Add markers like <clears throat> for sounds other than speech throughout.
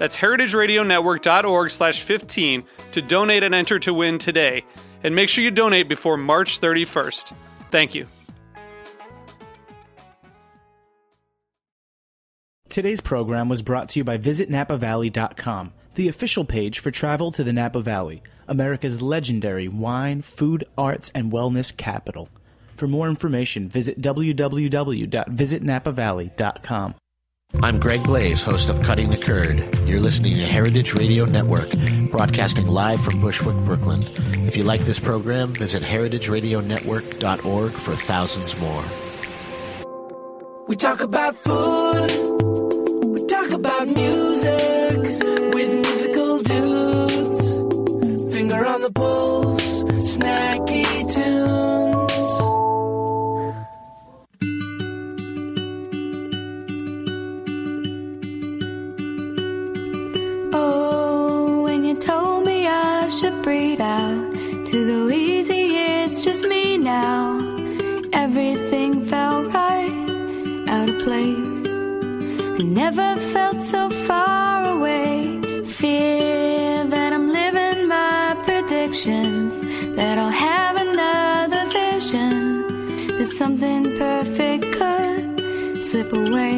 That's heritageradionetwork.org slash 15 to donate and enter to win today. And make sure you donate before March 31st. Thank you. Today's program was brought to you by VisitNapaValley.com, the official page for travel to the Napa Valley, America's legendary wine, food, arts, and wellness capital. For more information, visit www.visitnapavalley.com. I'm Greg Blaze, host of Cutting the Curd. You're listening to Heritage Radio Network, broadcasting live from Bushwick, Brooklyn. If you like this program, visit heritageradionetwork.org for thousands more. We talk about food. We talk about music with musical dudes. Finger on the pulse, snacky tunes. Should breathe out to go easy, it's just me now. Everything felt right, out of place. I never felt so far away. Fear that I'm living my predictions, that I'll have another vision, that something perfect could slip away.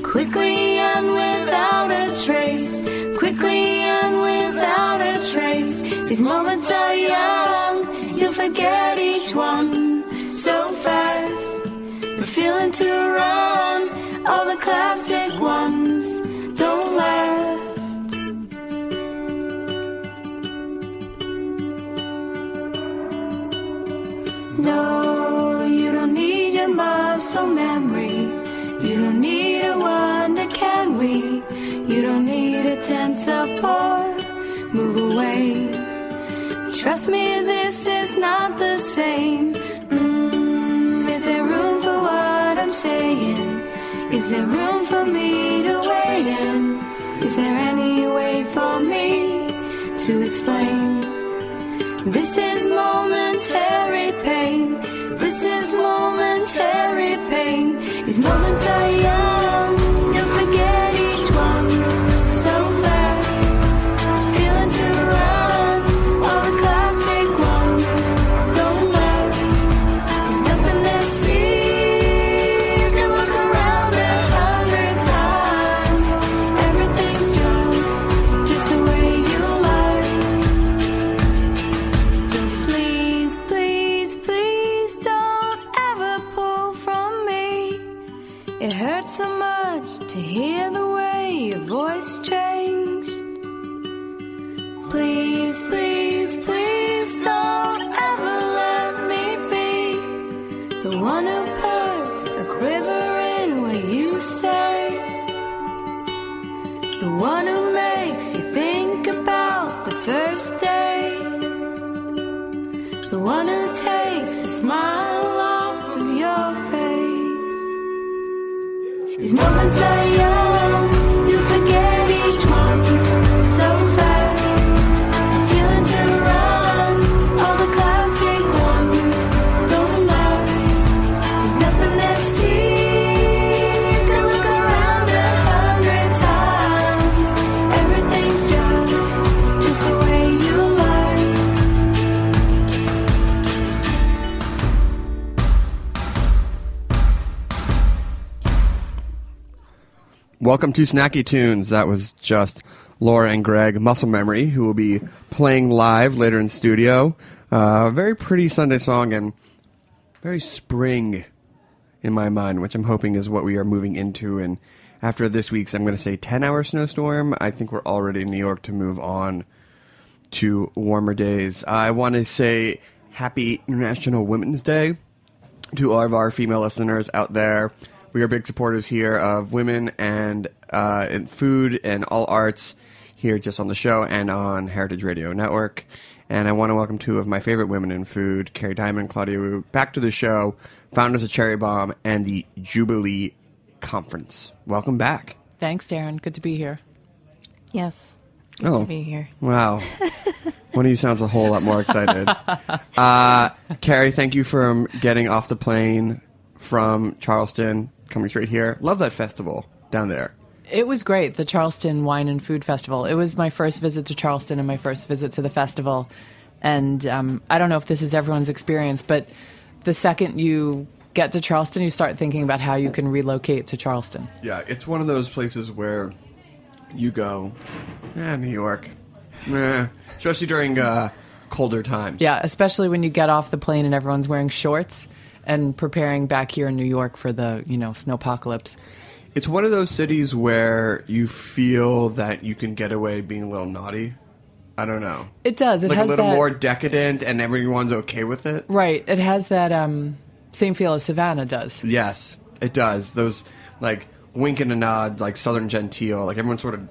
Quickly and without a trace, quickly and without a trace. These moments are young, you'll forget each one so fast. The feeling to run, all the classic ones don't last. No, you don't need your muscle memory. You don't need a wonder, can we? You don't need a tense apart. Move away. Trust me, this is not the same. Mm, is there room for what I'm saying? Is there room for me to weigh in? Is there any way for me to explain? This is momentary pain. This is momentary pain. These moments are young. These moments Welcome to Snacky Tunes. That was just Laura and Greg Muscle Memory, who will be playing live later in studio. Uh, very pretty Sunday song and very spring in my mind, which I'm hoping is what we are moving into. And after this week's, I'm going to say 10 hour snowstorm, I think we're already in New York to move on to warmer days. I want to say happy International Women's Day to all of our female listeners out there. We are big supporters here of women and uh, in food and all arts here just on the show and on Heritage Radio Network. And I want to welcome two of my favorite women in food, Kerry Diamond and Claudia Wu, back to the show, founders of Cherry Bombe and the Jubilee Conference. Welcome back. Thanks, Darin. Good to be here. Yes. Good Oh. to be here. Wow. <laughs> One of you sounds a whole lot more excited. Uh, Kerry, thank you for getting off the plane from Charleston, coming straight here. Love that festival down there. It was great, the Charleston Wine and Food Festival. It was my first visit to Charleston and my first visit to the festival. And um, I don't know if this is everyone's experience, but the second you get to Charleston, you start thinking about how you can relocate to Charleston. Yeah, it's one of those places where you go, eh, New York. Eh. Especially during uh, colder times. Yeah, especially when you get off the plane and everyone's wearing shorts and preparing back here in New York for the, you know, snowpocalypse. It's one of those cities where you feel that you can get away being a little naughty. I don't know. It does. It like a little that, more decadent and everyone's okay with it. Right. It has that um, same feel as Savannah does. Yes, it does. Those like wink and a nod, like Southern genteel, like everyone's sort of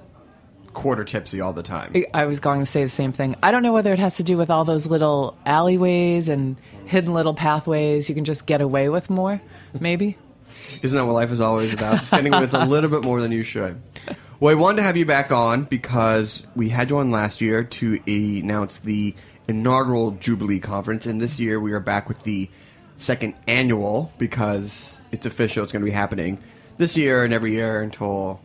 quarter tipsy all the time. I was going to say the same thing. I don't know whether it has to do with all those little alleyways and hidden little pathways you can just get away with more, maybe. <laughs> Isn't that what life is always about? Getting with a little bit more than you should. Well, I wanted to have you back on because we had you on last year to announce the inaugural Jubilee Conference, and this year we are back with the second annual because it's official. It's going to be happening this year and every year until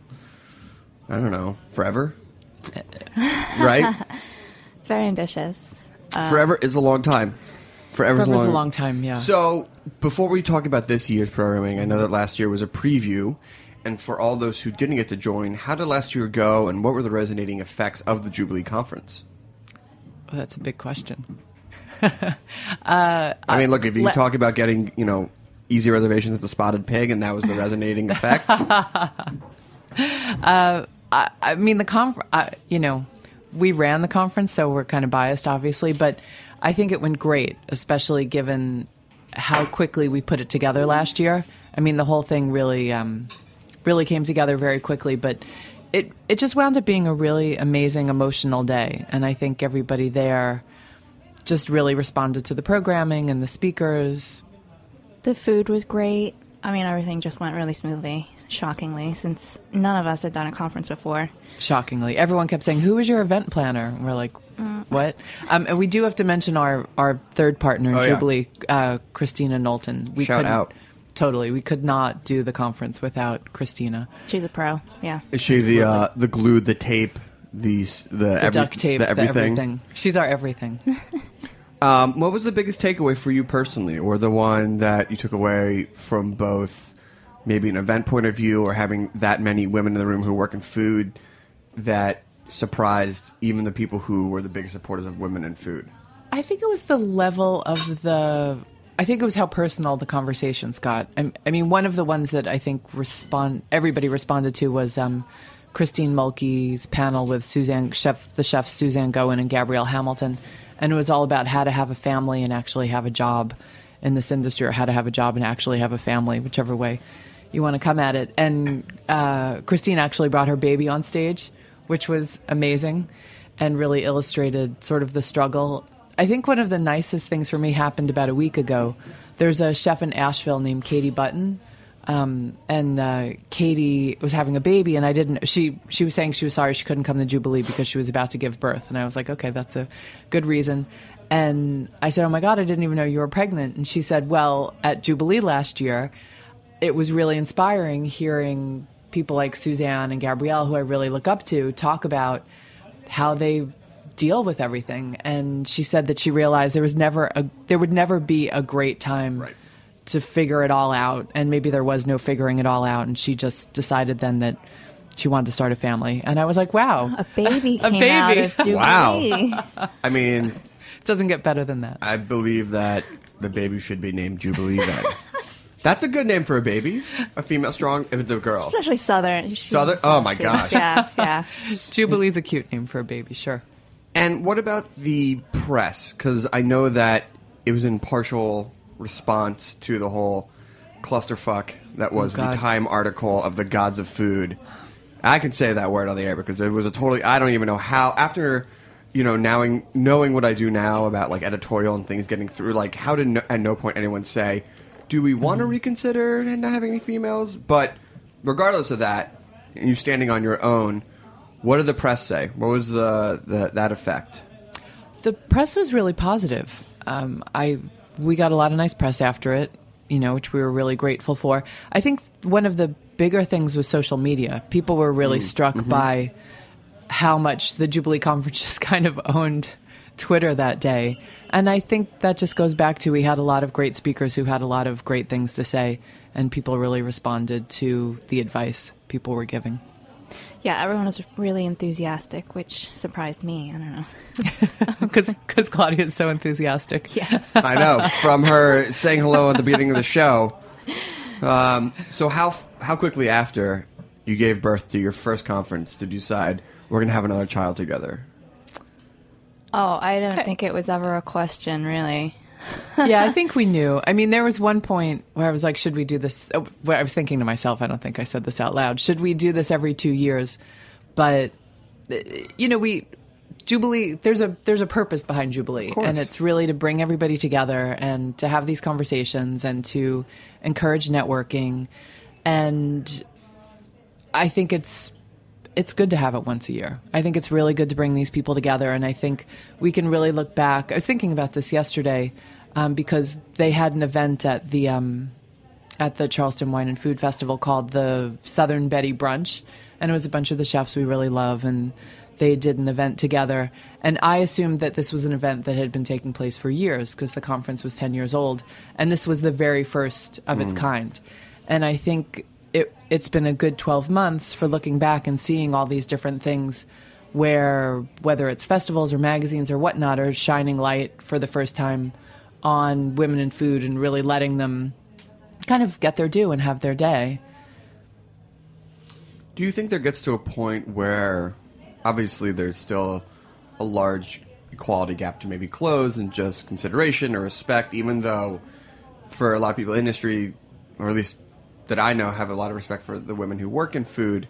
I don't know, forever. <laughs> right? It's very ambitious. Um, forever is a long time. Forever is Forever's a long time, yeah. So, before we talk about this year's programming, I know that last year was a preview. And for all those who didn't get to join, how did last year go and what were the resonating effects of the Jubilee Conference? Oh, that's a big question. <laughs> Uh, I mean, look, if you le- talk about getting, you know, easy reservations at the Spotted Pig and that was the resonating effect, <laughs> uh, I mean, the conference, you know, we ran the conference, so we're kind of biased, obviously, but I think it went great, especially given how quickly we put it together last year. I mean, the whole thing really, um, really came together very quickly, but it it just wound up being a really amazing, emotional day, and I think everybody there just really responded to the programming and the speakers. The food was great. I mean, everything just went really smoothly, shockingly, since none of us had done a conference before. shockingly. Everyone kept saying, "Who is your event planner?" And we're like, "What?" Um, and we do have to mention our our third partner in Oh, yeah. Jubilee, uh, Christina Knowlton. We Shout out. Totally, we could not do the conference without Christina. She's a pro. Yeah. is she the uh, the glue, the tape, the the, The every- duct tape, the the everything? everything. She's our everything. <laughs> Um, what was the biggest takeaway for you personally, or the one that you took away from both maybe an event point of view or having that many women in the room who work in food that surprised even the people who were the biggest supporters of women in food? I think it was the level of the. I think it was how personal the conversations got. I, I mean, one of the ones that I think respond everybody responded to was um, Christine Muhlke's panel with Suzanne chef the chefs Suzanne Goin and Gabrielle Hamilton, and it was all about how to have a family and actually have a job in this industry, or how to have a job and actually have a family, whichever way you want to come at it. And uh, Christine actually brought her baby on stage, which was amazing and really illustrated sort of the struggle. I think one of the nicest things for me happened about a week ago. There's a chef in Asheville named Katie Button. Um, and uh, Katie was having a baby, and I didn't. She she was saying she was sorry she couldn't come to Jubilee because she was about to give birth, and I was like, okay, that's a good reason. And I said, oh my god, I didn't even know you were pregnant. And she said, well, at Jubilee last year, it was really inspiring hearing people like Suzanne and Gabrielle, who I really look up to, talk about how they deal with everything. And she said that she realized there was never a there would never be a great time Right. to figure it all out. And maybe there was no figuring it all out. And she just decided then that she wanted to start a family. And I was like, wow. A baby <laughs> A came out baby. of Wow. <laughs> I mean, it doesn't get better than that. I believe that the baby should be named Jubilee then. <laughs> That's a good name for a baby. A female strong, if it's a girl. Especially Southern. She Southern? Oh, my too. gosh. Yeah, yeah. <laughs> Jubilee's a cute name for a baby, sure. And what about the press? Because I know that it was in partial response to the whole clusterfuck that was oh, the Time article of the gods of food. I can say that word on the air because it was a totally. I don't even know how. After you know, knowing knowing what I do now about like editorial and things getting through, like how did no, at no point anyone say, "Do we want to mm-hmm. reconsider and not having any females?" But regardless of that, you standing on your own. What did the press say? What was the, the that effect? The press was really positive. Um, I we got a lot of nice press after it, you know, which we were really grateful for. I think one of the bigger things was social media. People were really mm. struck mm-hmm. by how much the Jubilee Conference <laughs> just kind of owned Twitter that day. And I think that just goes back to we had a lot of great speakers who had a lot of great things to say, and people really responded to the advice people were giving. Yeah, everyone was really enthusiastic, which surprised me. I don't know. <laughs> <laughs> Because Claudia is so enthusiastic. Yes. <laughs> I know from her saying hello at the beginning of the show. Um, so how how quickly after you gave birth to your first conference did you decide we're gonna have another child together? Oh, I don't think it was ever a question, really. <laughs> yeah, I think we knew. I mean, there was one point where I was like, should we do this? oh, Where I was thinking to myself, I don't think I said this out loud. Should we do this every two years? But uh, you know, we Jubilee. There's a there's a purpose behind Jubilee, and it's really to bring everybody together and to have these conversations and to encourage networking. And I think it's it's good to have it once a year. I think it's really good to bring these people together, and I think we can really look back. I was thinking about this yesterday um, because they had an event at the um, at the Charleston Wine and Food Festival called the Southern Betty Brunch, and it was a bunch of the chefs we really love, and they did an event together. And I assumed that this was an event that had been taking place for years because the conference was ten years old, and this was the very first of its kind. And I think it it's been a good twelve months for looking back and seeing all these different things where whether it's festivals or magazines or whatnot are shining light for the first time on women in food and really letting them kind of get their due and have their day. Do you think there gets to a point where obviously there's still a large equality gap to maybe close and just consideration or respect, even though for a lot of people in industry, or at least that I know, have a lot of respect for the women who work in food.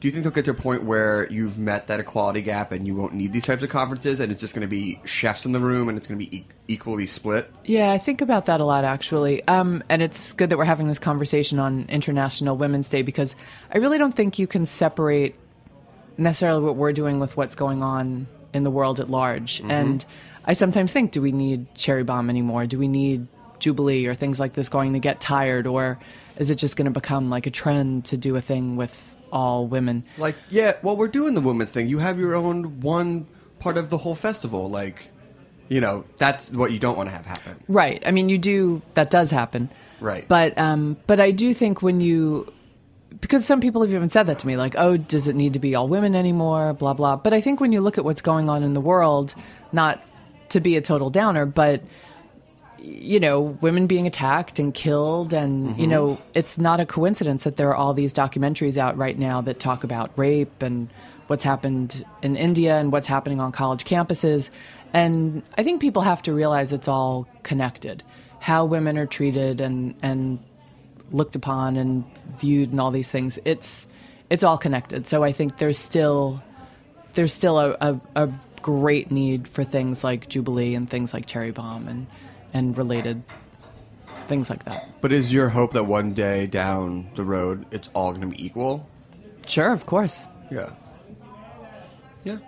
Do you think they'll get to a point where you've met that equality gap and you won't need these types of conferences and it's just going to be chefs in the room and it's going to be e- equally split? Yeah, I think about that a lot actually. Um, and it's good that we're having this conversation on International Women's Day because I really don't think you can separate necessarily what we're doing with what's going on in the world at large. And I sometimes think, do we need Cherry Bombe anymore? Do we need Jubilee or things like this going to get tired? Or is it just going to become like a trend to do a thing with all women? Like, yeah, well, we're doing the woman thing. You have your own one part of the whole festival. Like, you know, that's what you don't want to have happen. Right. I mean, you do. That does happen. Right. But um, but I do think when you, because some people have even said that to me, like, oh, does it need to be all women anymore? Blah blah. But I think when you look at what's going on in the world, not to be a total downer, but you know, women being attacked and killed, and you mm-hmm. know, it's not a coincidence that there are all these documentaries out right now that talk about rape and what's happened in India and what's happening on college campuses. And I think people have to realize it's all connected. How women are treated and and looked upon and viewed and all these things. It's it's all connected. So I think there's still there's still a, a, a great need for things like Jubilee and things like Cherry Bombe and and related things like that. But is your hope that one day down the road it's all going to be equal? Sure, of course. Yeah. Yeah.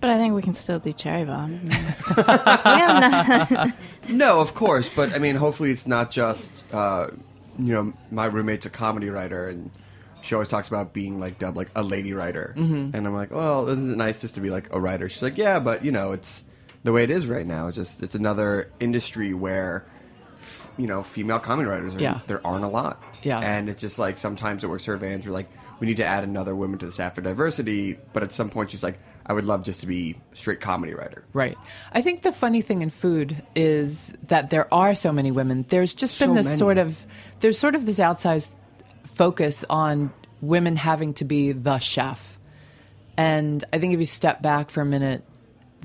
But I think we can still do Cherry Bombe. I mean, it's- we have no- No, of course, but I mean, hopefully it's not just uh, you know my roommate's a comedy writer and she always talks about being like dubbed like a lady writer, mm-hmm. and I'm like, well, isn't it nice just to be like a writer? She's like, yeah, but you know, it's the way it is right now. It's just it's another industry where f- you know female comedy writers are, Yeah. there aren't a lot, Yeah. and it's just like sometimes it works for her advantage. You're like, we need to add another woman to the staff for diversity, but at some point she's like, I would love just to be straight comedy writer. Right. I think the funny thing in food is that there are so many women. There's just been So this many. sort of there's sort of this outsized focus on women having to be the chef. And I think if you step back for a minute,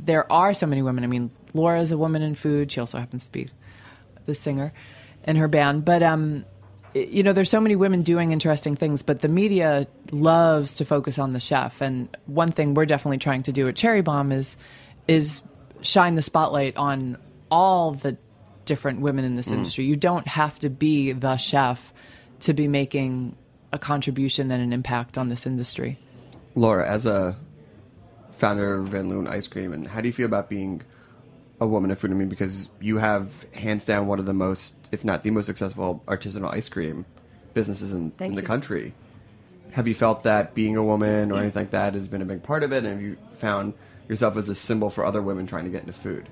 there are so many women. I mean, Laura's a woman in food. She also happens to be the singer in her band. But um, you know, there's so many women doing interesting things, but the media loves to focus on the chef. And one thing we're definitely trying to do at Cherry Bombe is is shine the spotlight on all the different women in this industry. You don't have to be the chef to be making a contribution and an impact on this industry. Laura, as a founder of Van Leeuwen Ice Cream, and how do you feel about being a woman? I mean, because you have hands down one of the most, if not the most successful artisanal ice cream businesses in, in the you. country. Have you felt that being a woman or anything like that has been a big part of it? And have you found yourself as a symbol for other women trying to get into food?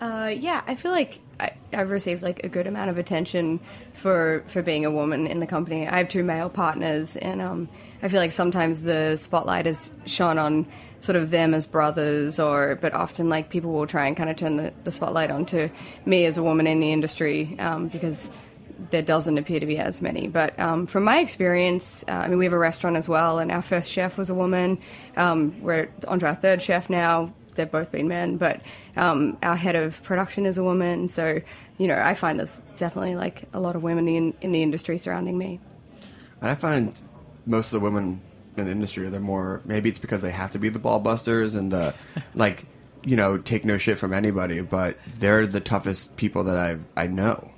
Uh, yeah, I feel like I, I've received like a good amount of attention for for being a woman in the company. I have two male partners, and um, I feel like sometimes the spotlight is shone on sort of them as brothers, or but often like people will try and kind of turn the, the spotlight onto me as a woman in the industry um, because there doesn't appear to be as many. But um, from my experience, uh, I mean, we have a restaurant as well, and our first chef was a woman. Um, we're onto our third chef now. They've both been men, but um, our head of production is a woman. So, you know, I find there's definitely like a lot of women in, in the industry surrounding me. And I find most of the women in the industry, they're more, maybe it's because they have to be the ball busters and the, <laughs> like, you know, take no shit from anybody, but they're the toughest people that I I know.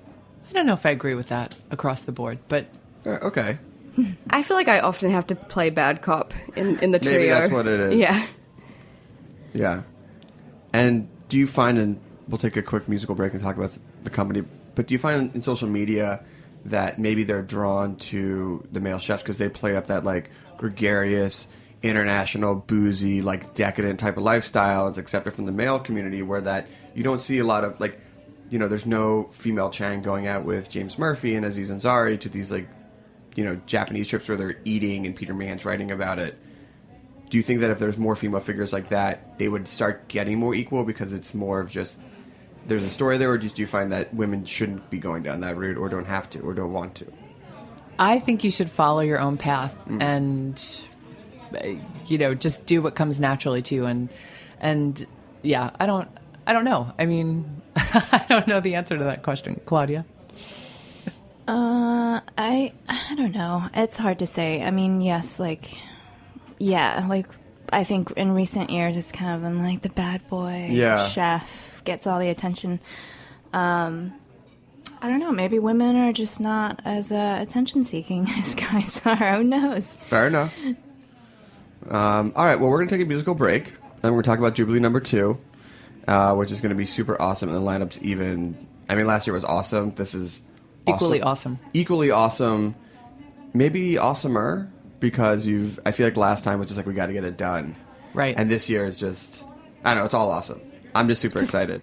I don't know if I agree with that across the board, but Uh, Okay. <laughs> I feel like I often have to play bad cop in, in the trio. Maybe that's what it is. Yeah. Yeah. And do you find, and we'll take a quick musical break and talk about the company, but do you find in social media that maybe they're drawn to the male chefs because they play up that like gregarious, international, boozy, like decadent type of lifestyle? It's accepted from the male community where that you don't see a lot of like, you know, there's no female Chang going out with James Murphy and Aziz Ansari to these like, you know, Japanese trips where they're eating and Peter Meehan's writing about it do you think that if there's more female figures like that, they would start getting more equal because it's more of just there's a story there, or just do you find that women shouldn't be going down that route, or don't have to, or don't want to? I think you should follow your own path and uh, you know just do what comes naturally to you and and yeah I don't I don't know I mean <laughs> I don't know the answer to that question Claudia Uh, I I don't know. It's hard to say. I mean, yes, like yeah, like I think in recent years it's kind of been like the bad boy Yeah. chef gets all the attention. Um, I don't know. Maybe women are just not as uh, attention seeking <laughs> as guys are. Who knows? Fair enough. Um, all right, well, we're going to take a musical break, and we're going to talk about Jubilee number two, uh, which is going to be super awesome, and the lineup's even. I mean, last year was awesome. This is Equally awesome. Equally awesome. Maybe awesomer because you've. I feel like last time was just like we got to get it done, right and this year is just. I don't know. It's all awesome. I'm just super <laughs> excited.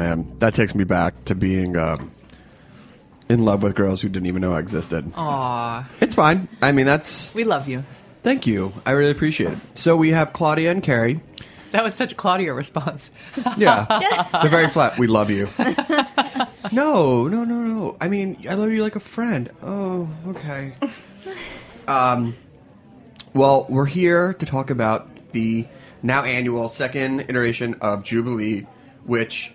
Man, that takes me back to being um, in love with girls who didn't even know I existed. Aw, It's fine. I mean, that's we love you. thank you. I really appreciate it. So we have Claudia and Kerry. That was such a Claudia response. <laughs> Yeah, they're very flat. We love you. <laughs> no, no, no, no. I mean, I love you like a friend. Oh, okay. Um, well, we're here to talk about the now annual second iteration of Jubilee, which,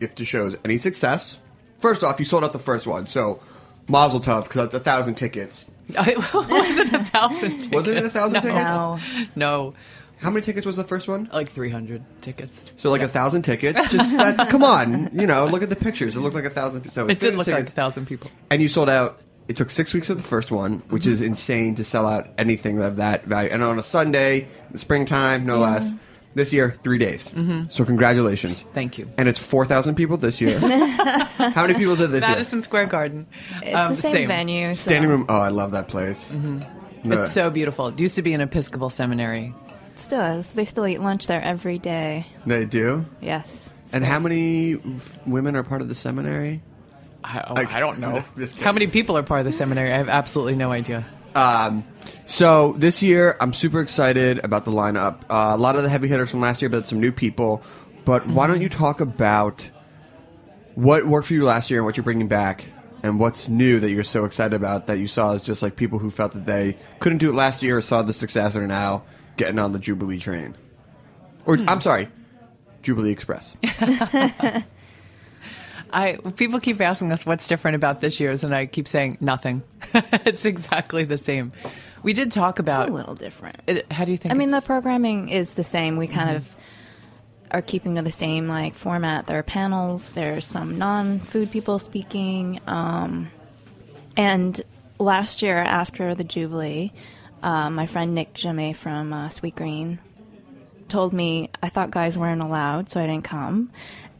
if the show's any success, first off, you sold out the first one, so Mazel Tov because that's a thousand tickets. <laughs> it wasn't a thousand <laughs> tickets. Wasn't it a thousand no. tickets? No. No, How many tickets was the first one? like 300 tickets. So like a thousand tickets. Just that. <laughs> come on, you know, look at the pictures. It looked like a thousand. So it's It did 300 look like a thousand people. and you sold out. It took six weeks of the first one, which Mm-hmm. is insane to sell out anything of that value. And on a Sunday, in the springtime, no less. This year, three days. Mm-hmm. So congratulations. Thank you. And it's four thousand people this year. <laughs> How many people did this year? Madison Square Garden. It's Um, the same, venue. so- Standing room. Oh, I love that place. Mm-hmm. No. It's so beautiful. It used to be an Episcopal seminary. It still is. They still eat lunch there every day. They do. Yes. And great. how many f- women are part of the seminary? I, oh, I- I don't know. <laughs> How many people are part of the seminary? I have absolutely no idea. Um, so this year, I'm super excited about the lineup. Uh, a lot of the heavy hitters from last year, but some new people. But why don't you talk about what worked for you last year and what you're bringing back, and what's new that you're so excited about that you saw as just like people who felt that they couldn't do it last year or saw the success and are now getting on the Jubilee train, or I'm sorry, Jubilee Express. <laughs> I people keep asking us what's different about this year's, and I keep saying nothing. <laughs> it's exactly the same. We did talk about a little different. It, how do you think? I mean, the programming is the same. We kind Mm-hmm. of are keeping to the same like format. There are panels. There's some non-food people speaking. Um, and last year, after the Jubilee, uh, my friend Nick Jammet from uh, Sweetgreen told me I thought guys weren't allowed, so I didn't come.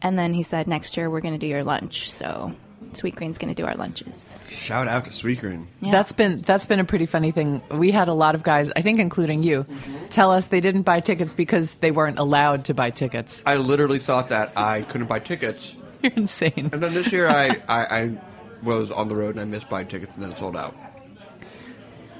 And then he said, next year we're going to do your lunch. So Sweetgreen's going to do our lunches. Shout out to Sweetgreen. Yeah. That's been that's been a pretty funny thing. We had a lot of guys, I think including you, mm-hmm. tell us they didn't buy tickets because they weren't allowed to buy tickets. I literally thought that I couldn't buy tickets, <laughs> You're insane. and then this year I, I, I was on the road and I missed buying tickets, and then it sold out.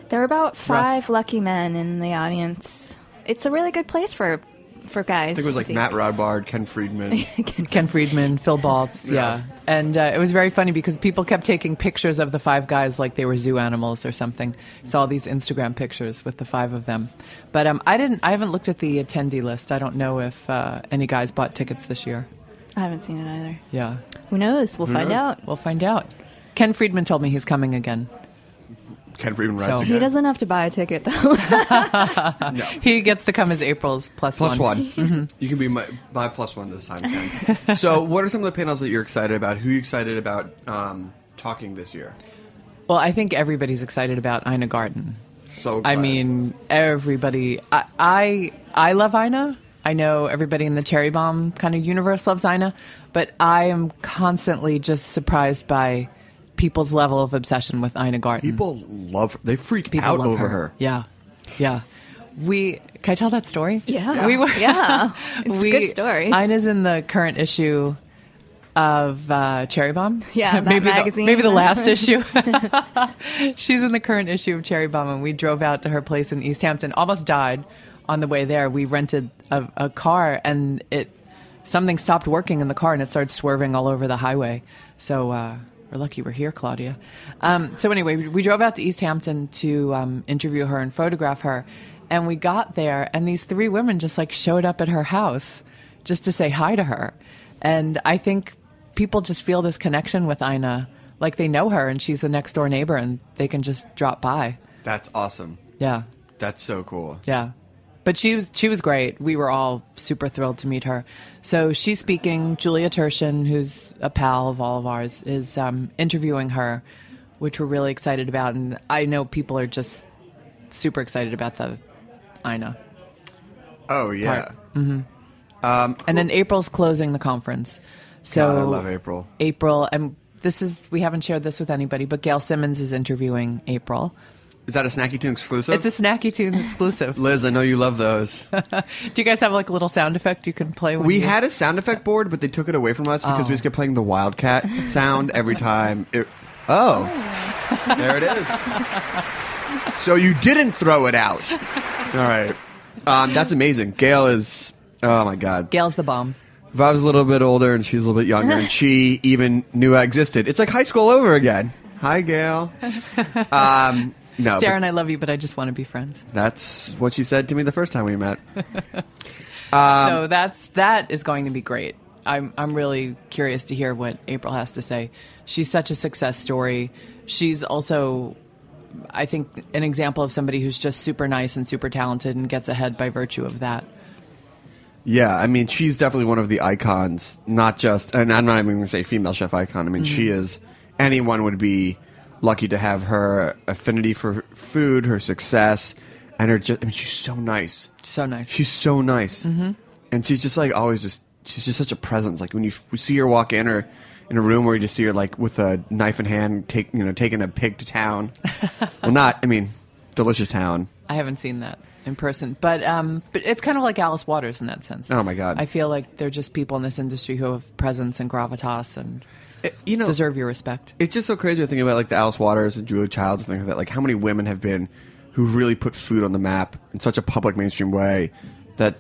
There were about five lucky men in the audience. It's a really good place for for guys. I think it was like Matt Rodbard, Ken Friedman. <laughs> Ken Friedman, Phil Baltz, <laughs> yeah. Yeah. And uh, it was very funny because people kept taking pictures of the five guys like they were zoo animals or something. Saw these Instagram pictures with the five of them. But um, I didn't. I haven't looked at the attendee list. I don't know if uh, any guys bought tickets this year. I haven't seen it either. Yeah, Who knows? We'll find knows? out. we'll find out. Ken Friedman told me he's coming again. Ken Friedman rides So- again. He doesn't have to buy a ticket though. <laughs> He gets to come as April's plus, Plus one. one. You can be my, my plus one this time, Ken. so, what are some of the panels that you're excited about? Who are you excited about um, talking this year? Well, I think everybody's excited about Ina Garten. So, I mean, everybody. I, I I love Ina. I know everybody in the Cherry Bombe kind of universe loves Ina, but I am constantly just surprised by people's level of obsession with Ina Garten. people love they freak People out over her. Yeah, yeah. We can I tell that story? Yeah. we were. Yeah. <laughs> It's a we, good story. Ina's in the current issue of uh, Cherry Bombe. <laughs> Yeah, that maybe magazine. The, maybe the last <laughs> issue. She's in the current issue of Cherry Bombe, and we drove out to her place in East Hampton. Almost died on the way there. We rented a, a car, and it something stopped working in the car, and it started swerving all over the highway. So. Uh, we're lucky we're here, Claudia. Um, so anyway, we, we drove out to East Hampton to um, interview her and photograph her, and we got there, and these three women just like showed up at her house just to say hi to her. And I think people just feel this connection with Ina, like they know her and she's the next door neighbor and they can just drop by. That's awesome. Yeah. That's so cool. Yeah. But she was she was great. We were all super thrilled to meet her. So she's speaking. Julia Turshen, who's a pal of all of ours, is um, interviewing her, which we're really excited about. And I know people are just super excited about the Ina. Oh yeah. Part. And then April's closing the conference. So God, I love April. April, and this is we haven't shared this with anybody, but Gail Simmons is interviewing April. Is that a Snacky Tune exclusive? It's a Snacky Tunes exclusive. <laughs> Liz, I know you love those. <laughs> Do you guys have like a little sound effect you can play? When we you... had a sound effect board, but they took it away from us because we just kept playing the Wildcat <laughs> sound every time. It, oh, there it is. So you didn't throw it out. All right. Um, that's amazing. Gail is. Oh my god. Gail's the bomb. If I was a little bit older and she's a little bit younger and she even knew I existed, it's like high school over again. Hi, Gail. Um, no, Darin, I love you, but I just want to be friends. that's what she said to me the first time we met. <laughs> so that's that is going to be great. I'm I'm really curious to hear what April has to say. She's such a success story. She's also I think an example of somebody who's just super nice and super talented and gets ahead by virtue of that. Yeah, I mean, she's definitely one of the icons, not just, and I'm not even going to say female chef icon. I mean, she mm-hmm. is, anyone would be lucky to have her affinity for food, her success, and her just, I mean, she's so nice. So nice. She's so nice. Mm-hmm. And she's just like always just, she's just such a presence. Like when you f- see her walk in or in a room where you just see her like with a knife in hand, take, you know, taking a pig to town. <laughs> well, not, I mean, delicious town. I haven't seen that in person, but um, but it's kind of like Alice Waters in that sense. Oh my God. I feel like they're just people in this industry who have presence and gravitas and It- you know, deserve your respect. it's just so crazy to think about like the Alice Waters and Julia Childs and things like that. Like how many women have been who really put food on the map in such a public mainstream way that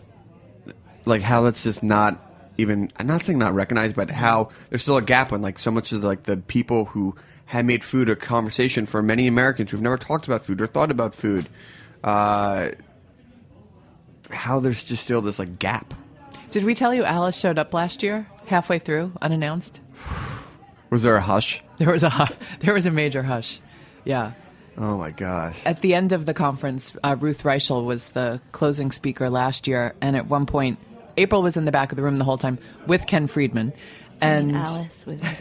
like how that's just not even I'm not saying not recognized, but how there's still a gap when like so much of like the people who had made food a conversation for many Americans who've never talked about food or thought about food. Uh, how there's just still this like gap. Did we tell you Alice showed up last year, halfway through, unannounced? Was there a hush? <laughs> There was a hu- there was a major hush. Yeah. Oh my gosh. At the end of the conference, uh, Ruth Reichl was the closing speaker last year, and at one point, April was in the back of the room the whole time with Ken Friedman, and Alice was in the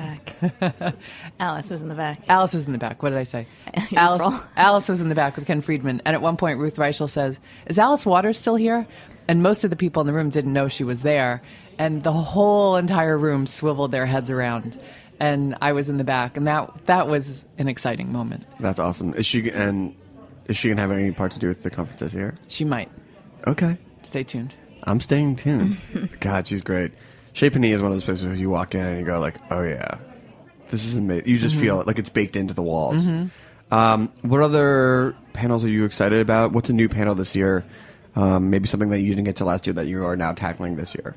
back. <laughs> Alice was in the back. Alice was in the back. What did I say? <laughs> April. Alice, Alice was in the back with Ken Friedman. And at one point, Ruth Reichl says, Is Alice Waters still here? And most of the people in the room didn't know she was there. And the whole entire room swiveled their heads around. And I was in the back. And that, that was an exciting moment. That's awesome. Is she and is she gonna have any part to do with the conference this year? She might. Okay. Stay tuned. I'm staying tuned. <laughs> God, she's great. Chez is one of those places where you walk in and you go like, oh yeah, this is amazing. You just feel it like it's baked into the walls. Um, what other panels are you excited about? What's a new panel this year? Um, maybe something that you didn't get to last year that you are now tackling this year.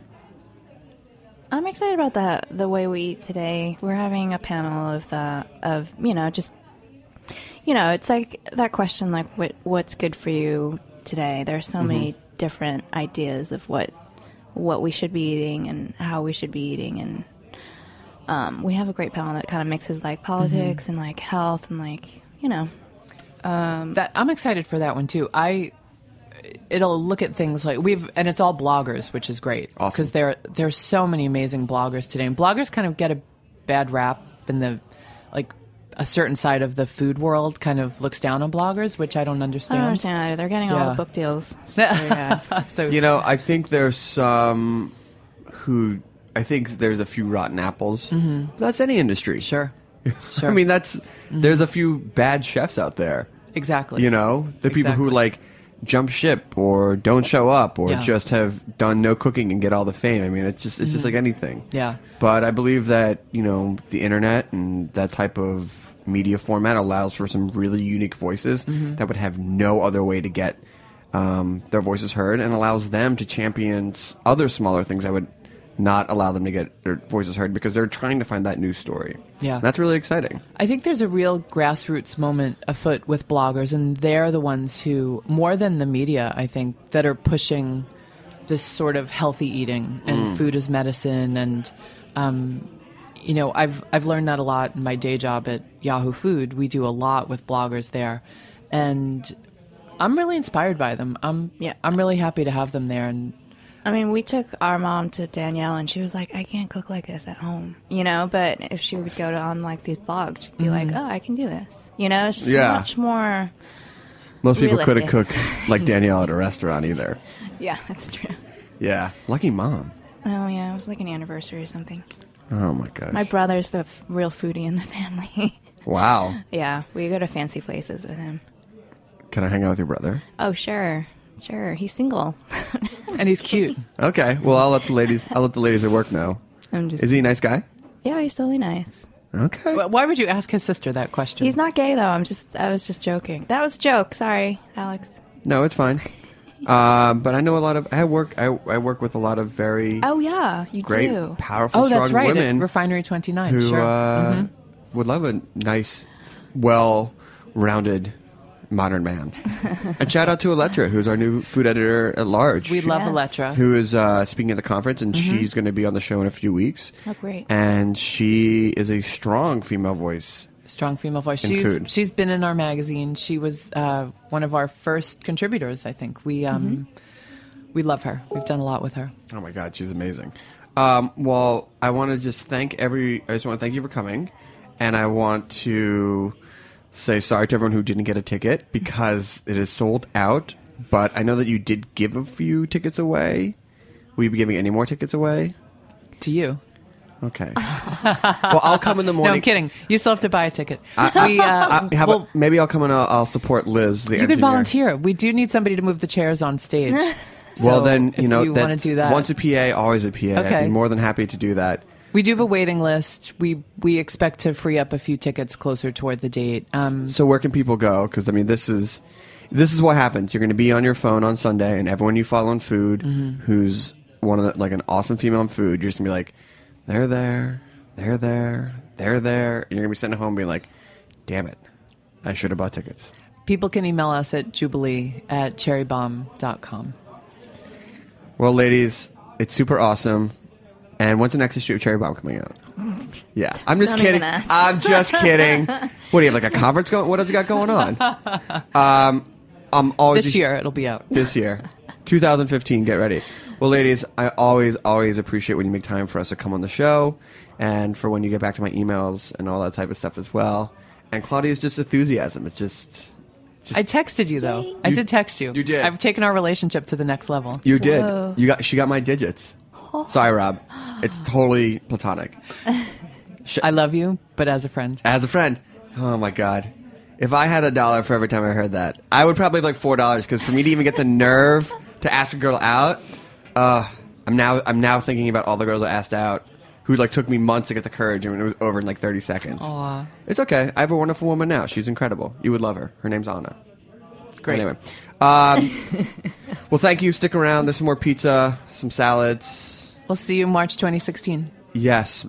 I'm excited about that. The way we eat today. We're having a panel of the of you know just you know it's like that question like what what's good for you today. There's so many different ideas of what what we should be eating and how we should be eating and um, we have a great panel that kind of mixes like politics and like health and like you know That I'm excited for that one too. I it'll look at things like we've and it's all bloggers, which is great Awesome. because there there's so many amazing bloggers today. And bloggers kind of get a bad rap in the like a certain side of the food world kind of looks down on bloggers, which I don't understand. I don't understand either. They're getting all the book deals. <laughs> So, yeah. so You know, I think there's some who I think there's a few rotten apples. Mm-hmm. That's any industry. sure, <laughs> sure. I mean, that's there's a few bad chefs out there. exactly. You know, the people who like jump ship or don't show up or Yeah. just have done no cooking and get all the fame. I mean, it's just it's just like anything. Mm-hmm. Yeah. But I believe that you know the internet and that type of media format allows for some really unique voices Mm-hmm. that would have no other way to get um, their voices heard, and allows them to champion other smaller things that would not allow them to get their voices heard because they're trying to find that new story. Yeah. that's really exciting. I think there's a real grassroots moment afoot with bloggers, and they're the ones who, more than the media, I think, that are pushing this sort of healthy eating and food as medicine. And, um, you know, I've I've learned that a lot in my day job at Yahoo Food. We do a lot with bloggers there, and I'm really inspired by them. I'm Yeah. I'm really happy to have them there, and I mean, we took our mom to Daniel, and she was like, "I can't cook like this at home," you know. But if she would go to on like these blogs, she'd be like, mm-hmm. "Oh, I can do this," you know. It's just Yeah. much more. Most people couldn't Realistic. cook like Daniel at a restaurant either. <laughs> Yeah, that's true. Yeah, lucky mom. Oh yeah, it was like an anniversary or something. Oh my gosh. My brother's the f- real foodie in the <laughs> family. wow. yeah, we go to fancy places with him. Can I hang out with your brother? Oh, sure. Sure. He's single. <laughs> And he's cute. Okay. Well, I'll let the ladies. I'll let the ladies at work know. I'm just. Is he a nice guy? Yeah, he's totally nice. Okay. Wh- Why would you ask his sister that question? He's not gay though. I'm just. I was just joking. That was a joke. Sorry, Alex. No, it's fine. um, <laughs> but I know a lot of. I work. I, I work with a lot of very Oh yeah, you great, do. powerful, Oh, that's strong right. at women Refinery 29. who sure. uh, Mm-hmm. would love a nice, well-rounded, modern man. and shout out to Elettra, who's our new food editor at large. we love Yes. Elettra. who is uh, speaking at the conference, and Mm-hmm. she's going to be on the show in a few weeks. Oh, great. And she is a strong female voice. Strong female voice. In She's food. she's been in our magazine. She was uh, one of our first contributors. I think we um, Mm-hmm. we love her. We've done a lot with her. Oh my God, she's amazing. Um, well, I want to just thank every. I just want to thank you for coming, and I want to say sorry to everyone who didn't get a ticket because it is sold out. But I know that you did give a few tickets away. Will you be giving any more tickets away? To you. Okay. <laughs> well, I'll come in the <laughs> No, morning. I'm kidding. You still have to buy a ticket. we, uh, how well, about, maybe I'll come and I'll, I'll support Liz. The you could engineer. volunteer. We do need somebody to move the chairs on stage. <laughs> Well, So then if you know you want to do that. Once a PA, always a PA. I'd Okay. be more than happy to do that. We do have a waiting list. We we expect to free up a few tickets closer toward the date. Um, So where can people go? Because I mean, this is this is what happens. You're going to be on your phone on Sunday, and everyone you follow on food, Mm-hmm. who's one of the, like an awesome female on food, you're just gonna be like, they're there, they're there, they're there, and you're gonna be sitting at home being like, damn it, I should have bought tickets. people can email us at jubilee at cherrybombe.com. Well, ladies, it's super awesome. And when's the next issue of Cherry Bombe coming out? <laughs> Yeah, I'm just Don't kidding. even ask. I'm just <laughs> kidding. What do you have like a conference going? What has it got going on? <laughs> Um, I'm always This year it'll be out. this year 2015 get ready well ladies i always always appreciate when you make time for us to come on the show and for when you get back to my emails and all that type of stuff as well and claudia's just enthusiasm it's just, just I texted you though. I You- did text you. you did. I've taken our relationship to the next level. you did Whoa. you got she got my digits sorry rob. It's totally platonic. <laughs> I love you, but as a friend. as a friend. Oh my god. If i had a dollar for every time i heard that i would probably have like four dollars because for me to even get the nerve to ask a girl out uh, i'm now i'm now thinking about all the girls i asked out who like took me months to get the courage and it was over in like 30 seconds. Aw, it's okay. I have a wonderful woman now. She's incredible. You would love her. Her name's anna. Great. anyway um, <laughs> well thank you. Stick around. There's some more pizza some salads We'll see you March 2016. yes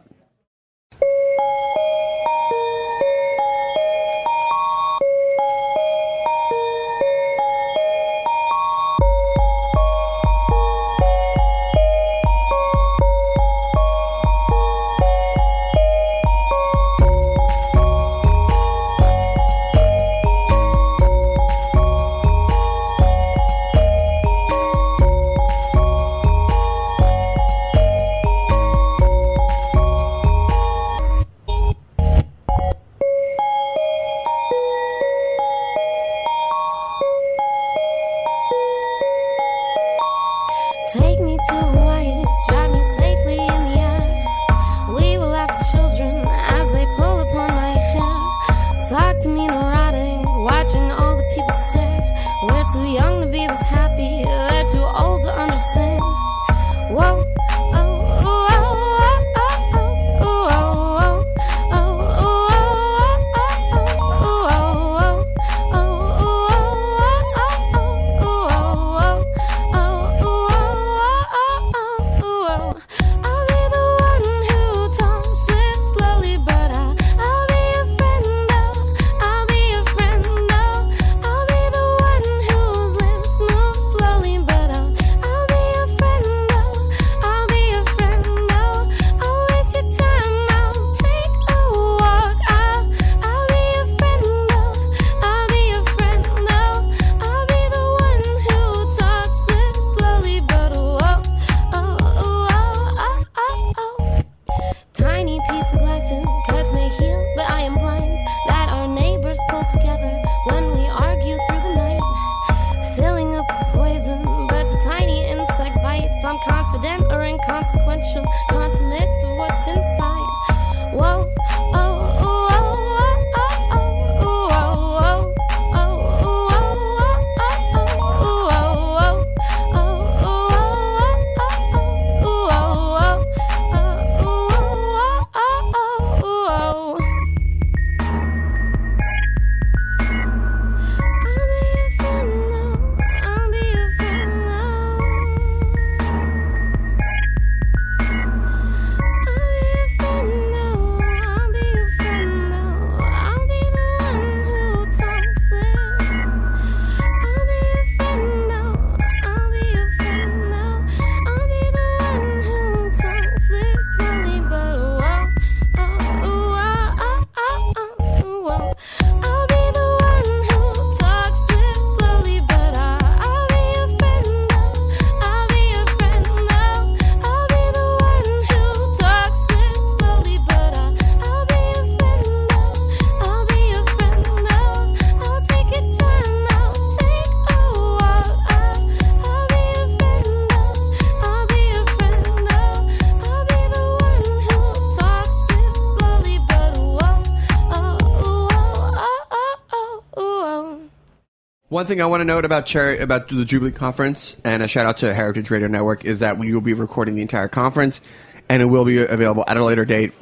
One thing I want to note about Cherry about the Jubilee Conference, and a shout out to Heritage Radio Network, is that we will be recording the entire conference, and it will be available at a later date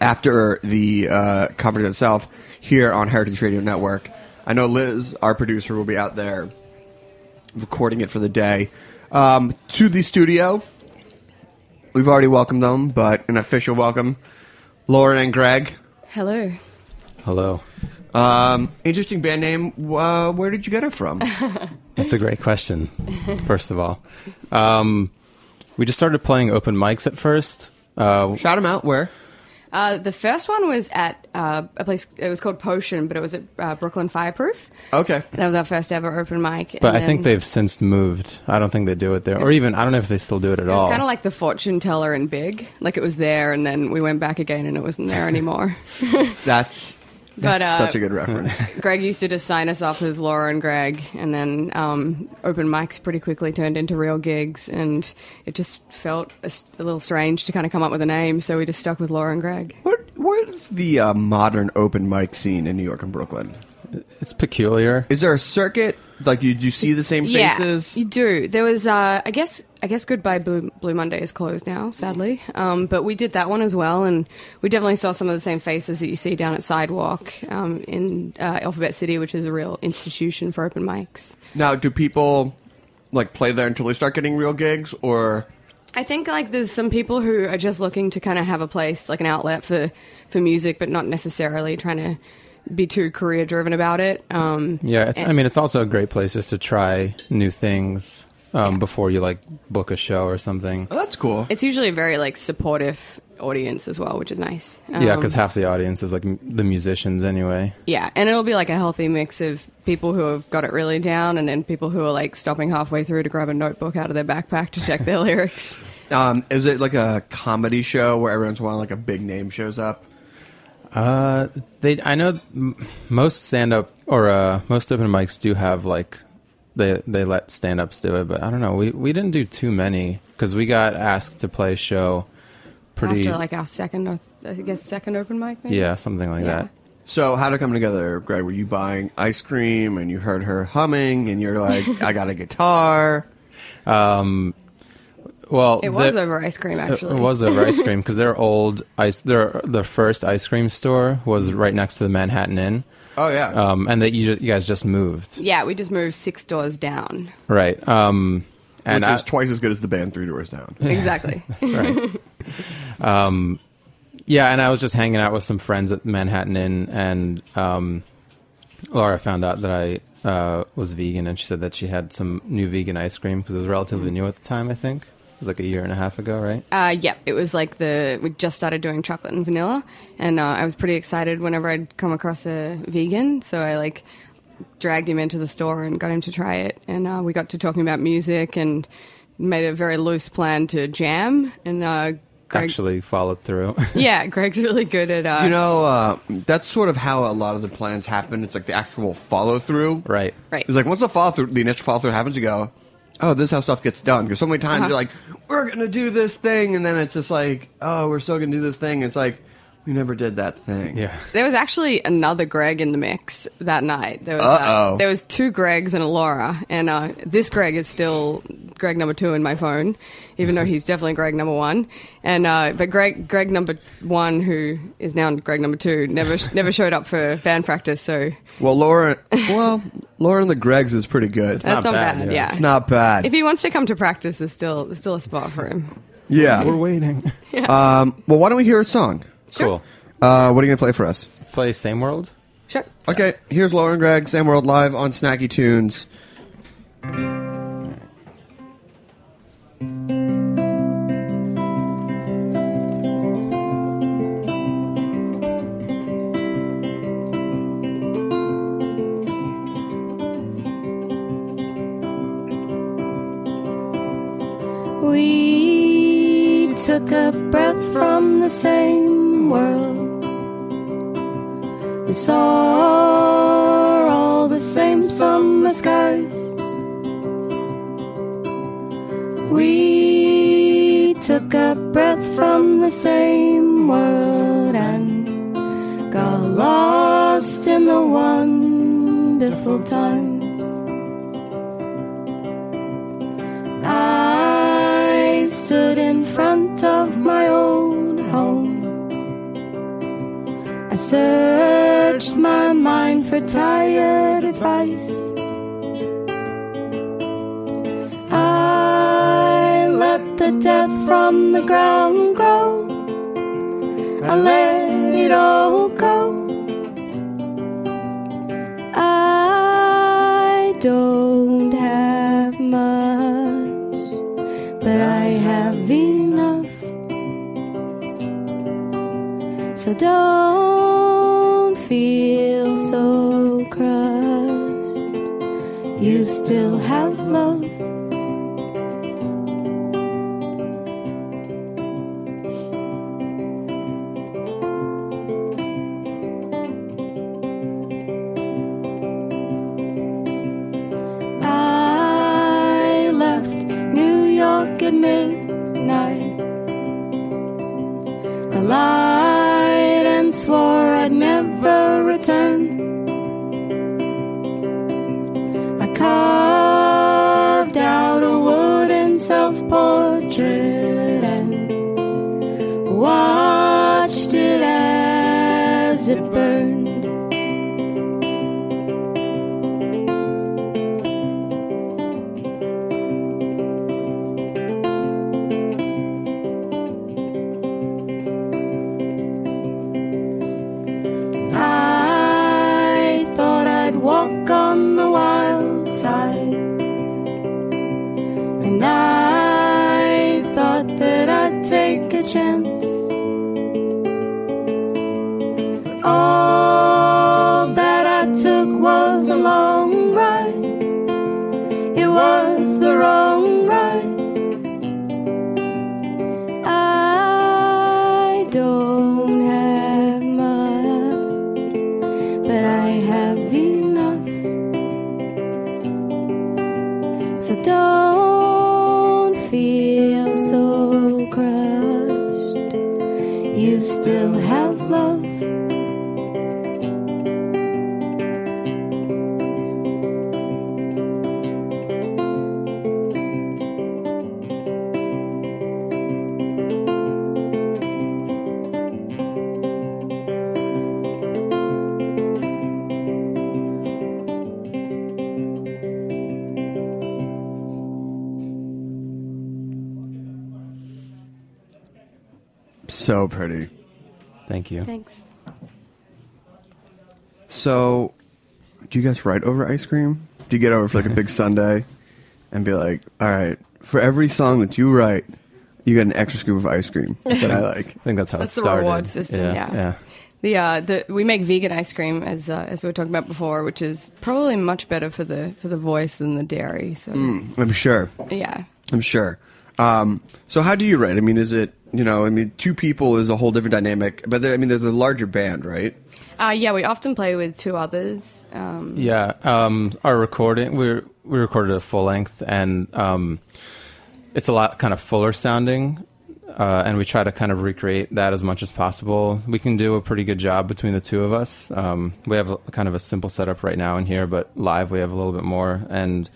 after the uh, conference itself here on Heritage Radio Network. I know Liz, our producer, will be out there recording it for the day. Um, to the studio, we've already welcomed them, but an official welcome, Lauren and Greg. Hello. Hello. Um, interesting band name. Uh, where did you get it from? <laughs> That's a great question. First of all, um, we just started playing open mics at first. Uh, Shout them out. Where? Uh, the first one was at uh, a place. It was called Potion, but it was at uh, Brooklyn Fireproof. Okay. That was our first ever open mic. but and I think they've since moved. I don't think they do it there, or even I don't know if they still do it at It was all. kind of like the fortune teller and big. Like it was there, and then we went back again, and it wasn't there anymore. <laughs> That's, But, that's uh, such a good reference. <laughs> Greg used to just sign us off as Laura and Greg, and then um, open mics pretty quickly turned into real gigs, and it just felt a little strange to kind of come up with a name, so we just stuck with Laura and Greg. What, where's the uh, modern open mic scene in New York and Brooklyn? it's peculiar. Is there a circuit? Like, did you see the same faces? Yeah, you do. There was, uh, I guess, I guess Goodbye Blue, Blue Monday is closed now, sadly. Um, but we did that one as well, and we definitely saw some of the same faces that you see down at Sidewalk um, in uh, Alphabet City, which is a real institution for open mics. Now, do people like play there until they start getting real gigs, or I think like there's some people who are just looking to kind of have a place, like an outlet for for music, but not necessarily trying to be too career driven about it. Um, Yeah, it's, I mean, it's also a great place just to try new things um, before you like book a show or something. oh, that's cool. it's usually a very like supportive audience as well, which is nice. yeah, Um, because half the audience is like m- the musicians anyway. Yeah, and it'll be like a healthy mix of people who have got it really down, and then people who are like stopping halfway through to grab a notebook out of their backpack to check their <laughs> lyrics. Um, is it like a comedy show where everyone's once in a while like a big name shows up? Uh, they I know most stand up or uh, most open mics do have like they they let stand ups do it, but I don't know. We we didn't do too many because we got asked to play a show pretty After like our second, or I guess second open mic. Maybe? yeah something like Yeah. So how did it come together, Greg? Were you buying ice cream and you heard her humming and you're like, <laughs> I got a guitar? Um, well, It was the- over ice cream, actually. It was over ice cream because their <laughs> old ice, their the first ice cream store was right next to the Manhattan Inn, Oh yeah. um, and that you, ju- you guys just moved, Yeah, we just moved six doors down. right? Um, and Which I- is twice as good as the band three doors down. <laughs> Exactly. right. um, yeah, and I was just hanging out with some friends at Manhattan Inn, and um, Laura found out that I uh, was vegan, and she said that she had some new vegan ice cream because it was relatively new at the time. I think it was like a year and a half ago, right? Uh, yeah, it was like the we just started doing chocolate and vanilla, and uh, I was pretty excited whenever I'd come across a vegan. So I like dragged him into the store and got him to try it, and uh, we got to talking about music and made a very loose plan to jam. And uh, Greg, Actually, followed through. <laughs> yeah, Greg's really good at uh, You know, uh, that's sort of how a lot of the plans happen. It's like the actual follow through. right. right. It's like once the follow through, the initial follow through happens, you go, "Oh, this is how stuff gets done." Because so many times Uh-huh. you're like, "We're gonna do this thing," and then it's just like, "Oh, we're still gonna do this thing." It's like we never did that thing. Yeah. There was actually another Greg in the mix that night. There was uh, Uh-oh. there was two Gregs and a Laura, and uh, this Greg is still Greg number two in my phone, even though he's definitely Greg number one. And uh, but Greg Greg number one, who is now Greg number two, never <laughs> never showed up for band practice. So Well, Laura, well, Laura and the Gregs is pretty good. that's not not, bad, bad. yeah. Yeah, It's not bad. If he wants to come to practice, there's still there's still a spot for him. yeah. We're waiting. <laughs> Yeah. Um, well, why don't we hear a song? Cool. Uh, what are you gonna play for us? Let's play Same World. Sure. Okay, here's Lauren and Greg, Same World Live on Snacky Tunes. We took a breath from the same world. We saw all the same summer skies. We took a breath from the same world and got lost in the wonderful time. stood in front of my old I searched my mind for tired advice. I let the death from the ground grow. I let it all go. I don't have much, but I have enough. So don't feel so crushed. You still have love. I left New York at midnight. And swore I'd never return. So pretty. Thank you. Thanks. So, do you guys write over ice cream? Do you get over for like a big <laughs> Sunday and be like, all right, for every song that you write, you get an extra scoop of ice cream <laughs> that I like? I think that's how That's it started. the reward system, yeah. The uh, the we make vegan ice cream as uh, as we were talking about before, which is probably much better for the for the voice than the dairy. So Mm, I'm sure. yeah, I'm sure. Um, so how do you write? I mean, is it you know? I mean, two people is a whole different dynamic, but there, I mean, there's a larger band, right? uh, yeah. We often play with two others. Um, Yeah, um, our recording we we recorded a full length, and um, it's a lot kind of fuller sounding, uh, and we try to kind of recreate that as much as possible. We can do a pretty good job between the two of us. Um, we have a, kind of a simple setup right now in here, but live we have a little bit more, and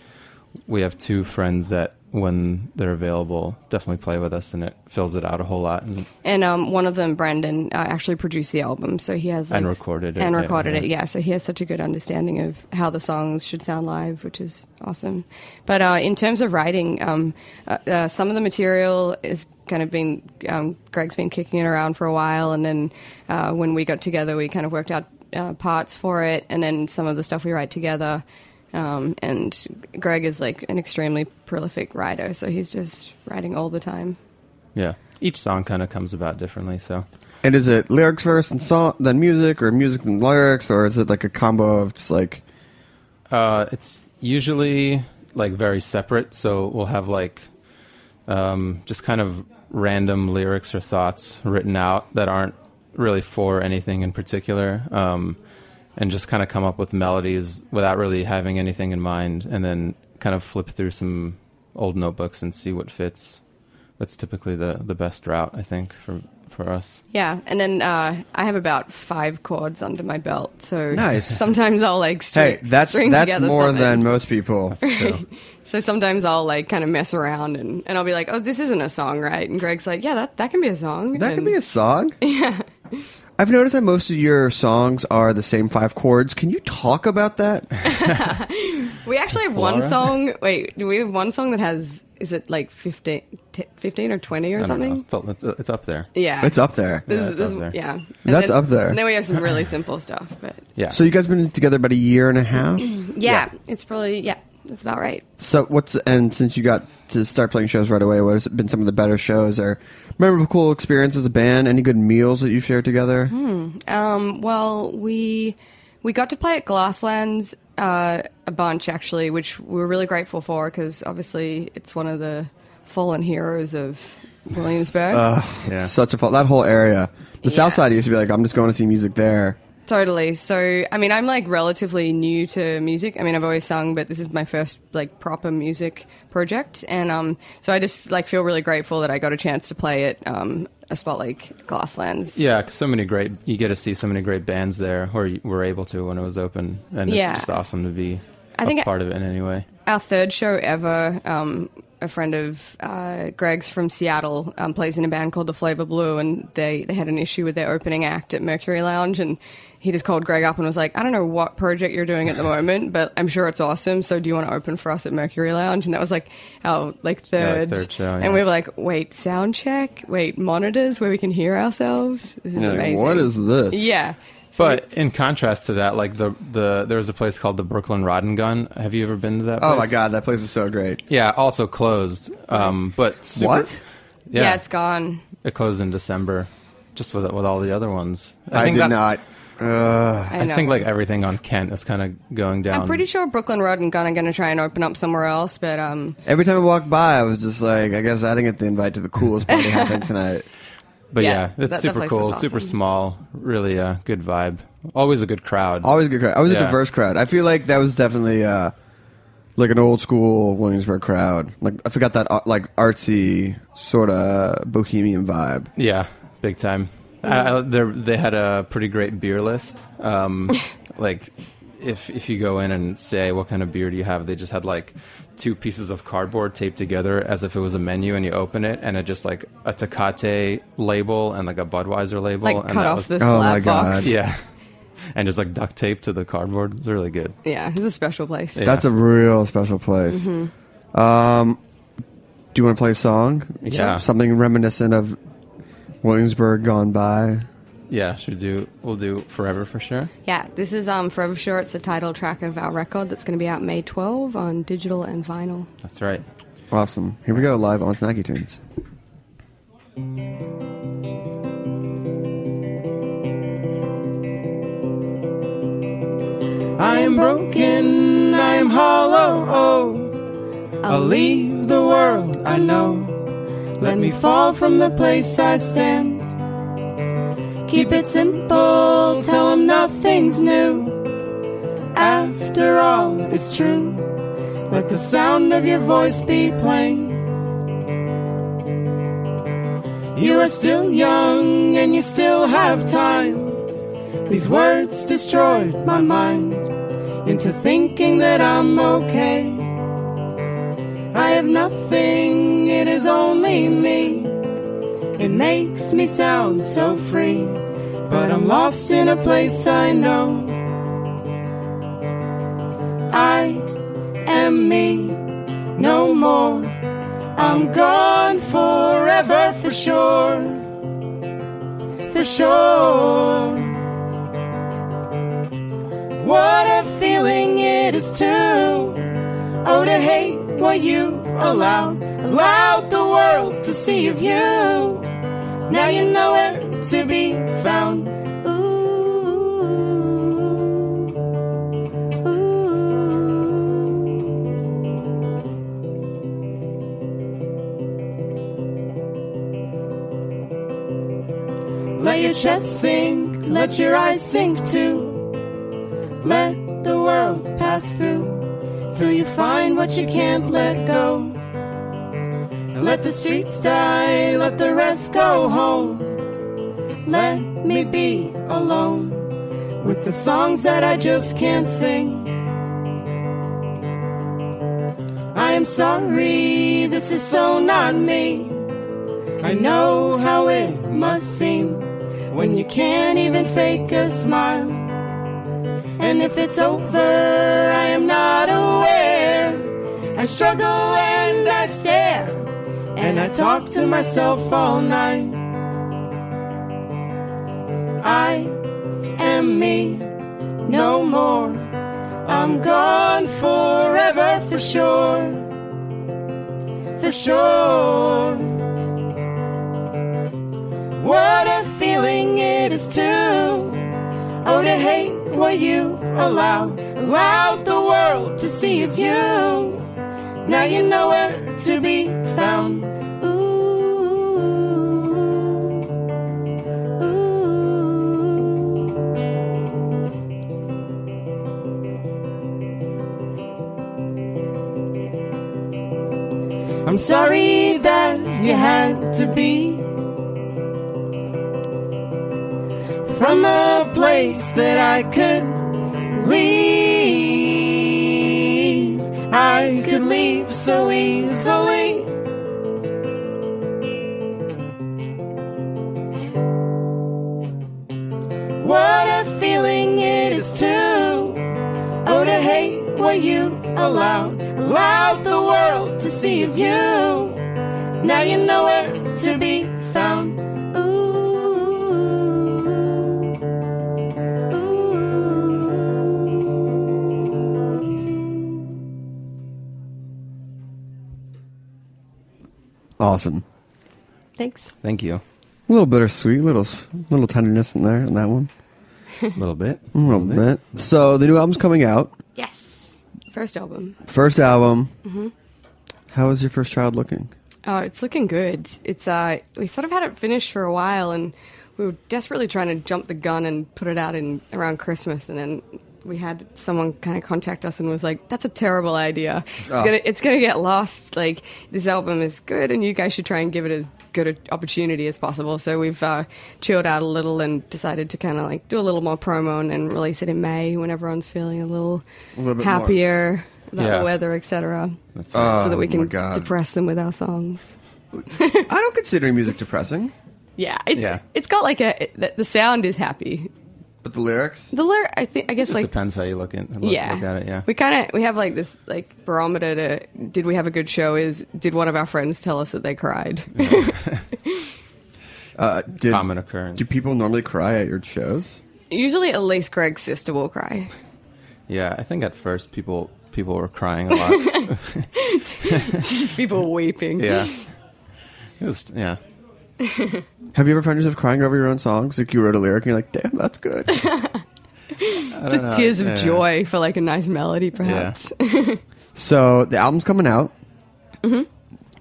we have two friends that when they're available definitely play with us, and it fills it out a whole lot. And And um, one of them, Brandon, uh, actually produced the album, so he has And recorded it, and recorded yeah. it. Yeah, so he has such a good understanding of how the songs should sound live, which is awesome. But uh, in terms of writing, um, uh, uh, some of the material is kind of been um, Greg's been kicking it around for a while, and then uh, when we got together, we kind of worked out uh, parts for it, and then some of the stuff we write together. Um, and Greg is like an extremely prolific writer, so he's just writing all the time. yeah, each song kind of comes about differently. So And is it lyrics first and song, then music, or music and lyrics, or is it like a combo of just like? Uh, it's usually like very separate. So we'll have like um, just kind of random lyrics or thoughts written out that aren't really for anything in particular, um, and just kind of come up with melodies without really having anything in mind, and then kind of flip through some old notebooks and see what fits. That's typically the the best route, I think, for for us. Yeah, and then uh, I have about five chords under my belt, so Nice. <laughs> sometimes I'll like string, Hey, that's string that's together more something. than most people. So, <laughs> So sometimes I'll like kind of mess around and, and I'll be like, oh, this isn't a song, right? And Greg's like, yeah, that, that can be a song. That could And- be a song. <laughs> Yeah. I've noticed that most of your songs are the same five chords. Can you talk about that? <laughs> We actually have one Laura? song. Wait, do we have one song that has, is it like 15, t- 15 or 20 or I don't something? know. It's, all- it's, it's up there. Yeah. It's up there. This Yeah, is- it's this up there. Yeah. And That's then- up there. And then we have some really <laughs> simple stuff, but Yeah. So you guys been together about a year and a half. <clears throat> yeah, it's probably, yeah, that's about right. So what's and since you got to start playing shows right away, what has been some of the better shows or memorable cool experiences as a band? Any good meals that you've shared together? Um, well, we we got to play at Glasslands uh, a bunch actually, which we're really grateful for because obviously it's one of the fallen heroes of Williamsburg. yeah. Such a fun that whole area. The South Side used to be like, I'm just going to see music there. Totally. So, I mean, I'm like relatively new to music. I mean, I've always sung, but this is my first like proper music project, and um, so I just like feel really grateful that I got a chance to play at um, a spot like Glasslands. Yeah, 'cause so many great. You get to see so many great bands there, or you were able to when it was open, and Yeah. it's just awesome to be I a think part of it in any way. our third show ever, um, a friend of uh, Greg's from Seattle um, plays in a band called The Flavr Blue, and they, they had an issue with their opening act at Mercury Lounge, and he just called Greg up and was like, I don't know what project you're doing at the moment, but I'm sure it's awesome. So do you want to open for us at Mercury Lounge? And that was like our like Yeah, third, third show, and we were like, wait, sound check, wait, monitors where we can hear ourselves. This is You're amazing. what is this? Yeah. So But in contrast to that, like the the there was a place called the Brooklyn Rod and Gun. Have you ever been to that? Oh my god, that place is so great. Yeah, also closed. Um, but super, What? Yeah, yeah. it's gone. it closed in December, just with with all the other ones. I, think did that- not. Uh, I, I think like everything on Kent is kind of going down. I'm pretty sure Brooklyn Rod and Gun are going to try and open up somewhere else, but um, every time I walked by, I was just like, I guess I didn't get the invite to the coolest party <laughs> happening tonight. But Yeah, yeah, it's that super place cool, was super small, really uh, good vibe. Always a good crowd. Always a good crowd. Always a diverse crowd. I feel like that was definitely uh, like an old school Williamsburg crowd. Like I forgot that uh, like artsy sort of bohemian vibe. Yeah, big time. I, I, they're- had a pretty great beer list. Um, <laughs> like, if if you go in and say what kind of beer do you have, they just had like two pieces of cardboard taped together as if it was a menu, and you open it, and it just like a Tecate label and like a Budweiser label, like and cut that off was- the Oh my box. God. yeah, and just like duct tape to the cardboard. It's really good. Yeah, it's a special place. Yeah. That's a real special place. Um, do you want to play a song? Yeah. Something reminiscent of Williamsburg gone by. Yeah, should do. We'll do forever for sure. Yeah, this is um, Forever Sure. It's the title track of our record that's going to be out May 12 on digital and vinyl. That's right. Awesome. Here we go, live on Snacky Tunes. I am broken, I am hollow. Oh, I'll leave the world I know. Let me fall from the place I stand. Keep it simple, tell 'em nothing's new. After all, it's true. Let the sound of your voice be plain. You are still young and you still have time. These words destroyed my mind into thinking that I'm okay. I have nothing, it is only me. It makes me sound so free, but I'm lost in a place I know. I am me, no more. I'm gone forever for sure, for sure. What a feeling it is to Oh to hate what you've allowed Allowed the world to see of you. Now you know where to be found. Let your chest sink, let your eyes sink too. Let the world pass through till you find what you can't let go. Let the streets die, let the rest go home. let me be alone with the songs that I just can't sing. I am sorry, this is so not me. I know how it must seem when you can't even fake a smile. And if it's over, I am not aware. I struggle and I stare, and I talk to myself all night. I am me, no more. I'm gone forever for sure. For sure. What a feeling it is to Oh, to hate what you allow, Allowed the world to see of you Now you know where to be found I'm sorry that you had to be from a place that I could leave. I so easily. What a feeling it is to oh to hate what you allowed, allowed the world to see of you. Now you know where to be Awesome. Thanks. Thank you. A little bittersweet, little s- little tenderness in there in that one. A <laughs> little bit. A little bit. So the new album's coming out. Yes. First album. First album. hmm How is your first child looking? Oh, it's looking good. It's uh, we sort of had it finished for a while, and we were desperately trying to jump the gun and put it out in around Christmas, and then we had someone kind of contact us and was like, "That's a terrible idea. It's Oh. gonna it's gonna get lost. Like this album is good, and you guys should try and give it as good an opportunity as possible." So we've uh, chilled out a little and decided to kind of like do a little more promo and, and release it in May when everyone's feeling a little, A little bit more. happier about Yeah. the weather, etc. That's So that we Oh, can God. depress them with our songs. I don't consider music depressing, Yeah, it's Yeah. it's got like a it, the, the sound is happy. But the lyrics. The lyric, I think, I guess Just like depends how you look at look, yeah, look at it. Yeah. We kind of we have like this like barometer to did we have a good show? Is did one of our friends tell us that they cried? <laughs> Uh, did, Common occurrence. Do people normally cry at your shows? Usually, at least Greg's sister will cry. Yeah, I think at first people people were crying a lot. <laughs> Just people weeping. <laughs> yeah. It was yeah. <laughs> Have you ever found yourself crying over your own songs? Like you wrote a lyric and you're like, "Damn, that's good." <laughs> Just know, tears of yeah. joy for like a nice melody, perhaps. <laughs> so the album's coming out. Mhm.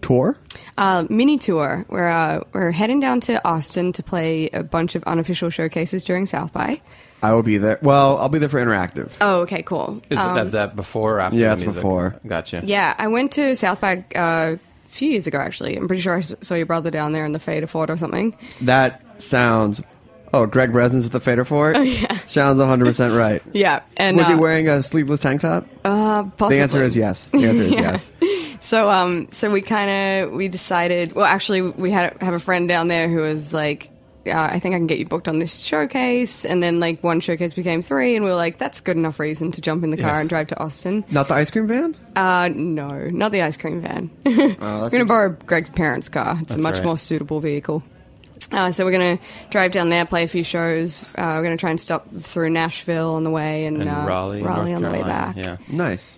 Tour. Uh, mini tour. We're uh, we're heading down to Austin to play a bunch of unofficial showcases during South by. I will be there. Well, I'll be there for interactive. Oh, okay, cool. Is Um, that's that before or after? Yeah, the it's music? before. Gotcha. Yeah, I went to South by uh, a few years ago. Actually, I'm pretty sure I saw your brother down there in the Fader Fort or something. That sounds. Oh, Greg Bresnitz's at the Fader Fort. Oh, yeah. <laughs> sounds 100 percent right. <laughs> Yeah, and was he uh, wearing a sleeveless tank top? Uh, possibly. The answer is yes. The answer is <laughs> Yeah. yes. So um, so we kind of we decided. Well, actually, we had have a friend down there who was like. Uh, I think I can get you booked on this showcase, and then like one showcase became three, and we were like, "That's good enough reason to jump in the car Yeah. and drive to Austin." Not the ice cream van. Uh, no, not the ice cream van. <laughs> Oh, we're going to borrow Greg's parents' car. It's a much right. more suitable vehicle. Uh, so we're going to drive down there, play a few shows. Uh, we're going to try and stop through Nashville on the way and, And uh, Raleigh, Raleigh North on the way Carolina, back. Yeah. Nice.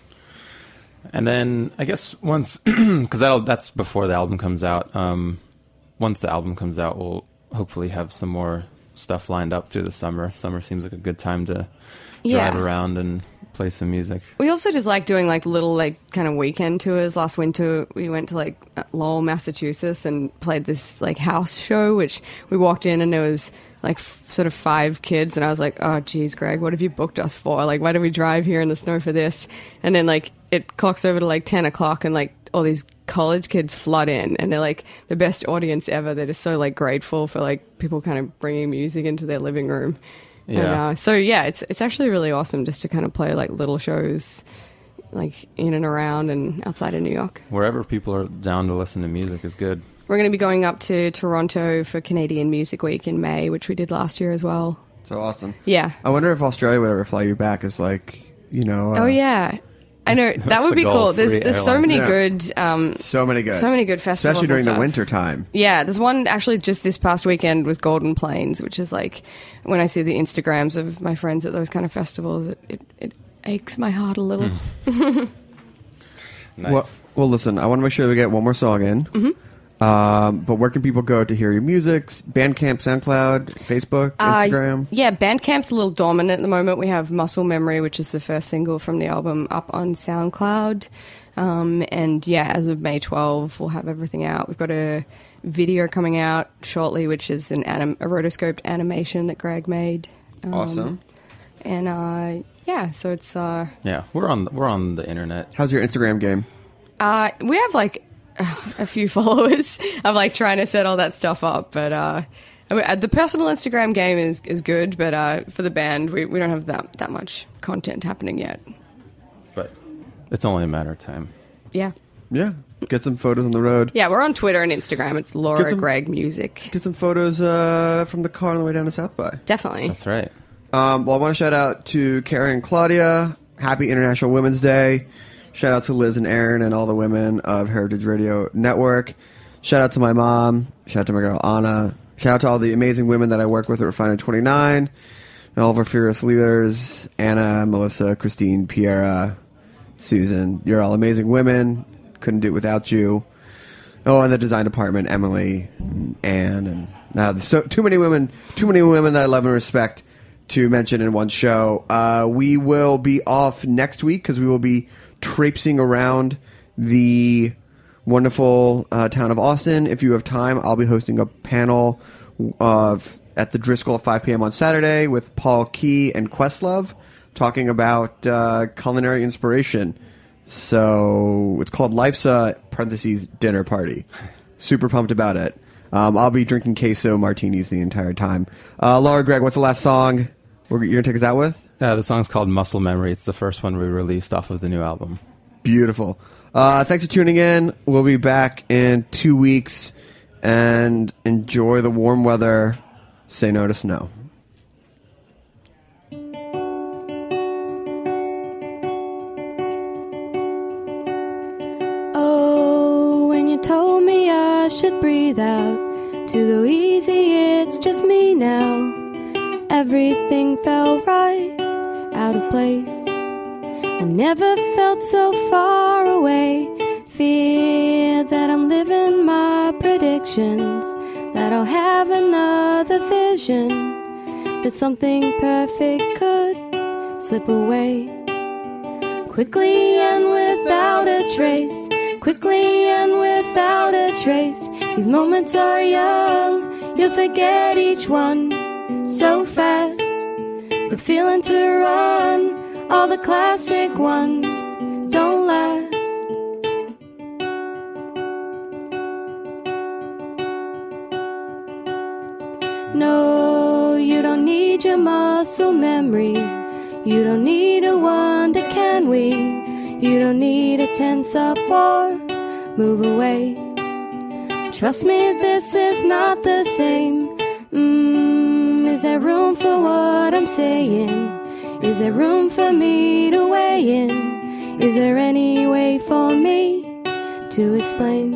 And then I guess once, <clears throat> because that'll that's before the album comes out. Um, once the album comes out, we'll hopefully have some more stuff lined up through the summer. Summer seems like a good time to Yeah. drive around and play some music. We also just like doing like little like kind of weekend tours. Last winter we went to like Lowell, Massachusetts, and played this like house show. Which we walked in and there was like f- sort of five kids, and I was like, "Oh, geez, Greg, what have you booked us for? Like, why do we drive here in the snow for this?" And then like it clocks over to like ten o'clock, and like all these college kids flood in, and they're like the best audience ever. They're just so like grateful for like people kind of bringing music into their living room. And, Yeah. uh, so yeah, it's it's actually really awesome just to kind of play like little shows, like in and around and outside of New York. Wherever people are down to listen to music is good. We're going to be going up to Toronto for Canadian Music Week in May, which we did last year as well. So awesome. Yeah. I wonder if Australia would ever fly you back as like you know. Uh, oh yeah, I know <laughs> that would be goal, cool. There's there's so many Yeah. good, um, So many good. so many good festivals, especially during the stuff. winter time. Yeah, there's one actually just this past weekend was Golden Plains, which is like when I see the Instagrams of my friends at those kind of festivals, it, it, it aches my heart a little. Hmm. <laughs> Well, well, listen. I want to make sure we get one more song in. Um, but where can people go to hear your music? Bandcamp, SoundCloud, Facebook, Uh, Instagram. yeah, Bandcamp's a little dominant at the moment. We have Muscle Memory, which is the first single from the album, up on SoundCloud. Um, and yeah, as of May 12, we'll have everything out. We've got a video coming out shortly, which is an anim- a rotoscoped animation that Greg made. Um, Awesome. And uh, yeah, so it's uh, Yeah, we're on we're on the internet. How's your Instagram game? uh, we have like a few <laughs> followers. I'm like trying to set all that stuff up, but uh, I mean, uh, the personal Instagram game is, is good, but uh, for the band, we, we don't have that that much content happening yet. But it's only a matter of time. Yeah, Yeah, get some photos on the road. yeah, we're on Twitter and Instagram. It's Laura some- Gregg Music. Get some photos uh, from the car on the way down to South by. Definitely. That's right. Um, well, I want to shout out to Kerry and Claudia. Happy International Women's Day. Shout out to Liz and Aaron and all the women of Heritage Radio Network. Shout out to my mom. Shout out to my girl Anna. Shout out to all the amazing women that I work with at Refinery 29. And all of our fearless leaders Anna, Melissa, Christine, Piera, Susan. You're all amazing women. Couldn't do it without you. Oh, and the design department, Emily, Anne, and uh, so too many women, too many women that I love and respect to mention in one show. Uh, we will be off next week because we will be traipsing around the wonderful uh, town of Austin. If you have time, I'll be hosting a panel of at the Driskill at 5 p.m. on Saturday with Paul Qui and Questlove talking about uh, culinary inspiration. So it's called Life's a parentheses dinner party. Super pumped about it. Um, I'll be drinking queso martinis the entire time. Uh, Laura, Greg, what's the last song you're gonna take us out with? Yeah, the song's called Muscle Memory. It's the first one we released off of the new album. Beautiful. Uh, thanks for tuning in. We'll be back in two weeks and enjoy the warm weather. Say no to snow. Oh, when you told me I should breathe out to go easy, it's just me now. Everything felt right, out of place. I never felt so far away. Fear that I'm living my predictions, that I'll have another vision, that something perfect could slip away. Quickly and without a trace, quickly and without a trace. These moments are young, you'll forget each one so fast. The feeling to run, all the classic ones don't last. No, you don't need your muscle memory. You don't need a wonder, can we? You don't need a tense up or move away. Trust me, this is not the same. Mm, is there room for what I'm saying? Is there room for me to weigh in? Is there any way for me to explain?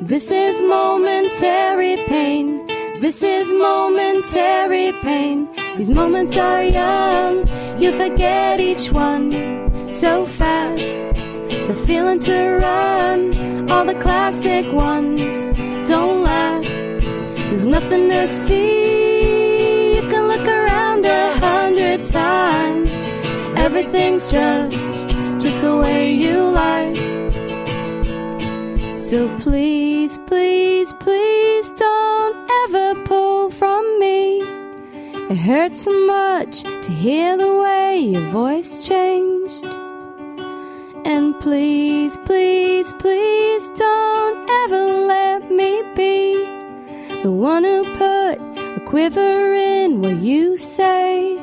This is momentary pain. This is momentary pain. These moments are young. You forget each one so fast. The feeling to run. All the classic ones don't last. There's nothing to see. Hundred times. Everything's just, just the way you like. So please, please, please don't ever pull from me. It hurts so much to hear the way your voice changed. And please, please, please don't ever let me be the one who put a quiver in what you say.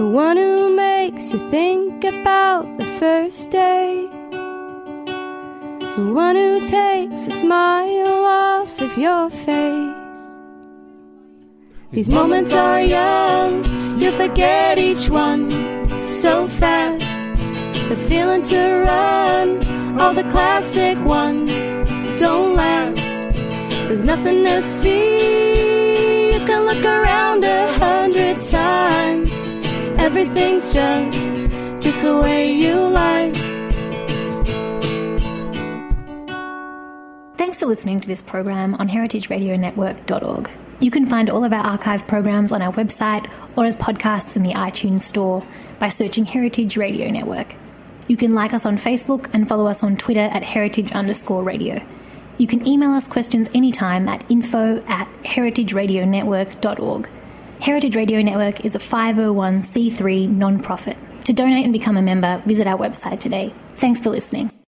The one who makes you think about the first day. The one who takes a smile off of your face. These moments are young, you forget each one so fast. The feeling to run, all the classic ones don't last. There's nothing to see, you can look around a hundred times. Everything's just, just the way you like. Thanks for listening to this program on heritageradionetwork.org. You can find all of our archive programs on our website or as podcasts in the iTunes Store by searching Heritage Radio Network. You can like us on Facebook and follow us on Twitter at heritage underscore radio. You can email us questions anytime at info at heritageradionetwork.org. Heritage Radio Network is a 501c3 non-profit. To donate and become a member, visit our website today. Thanks for listening.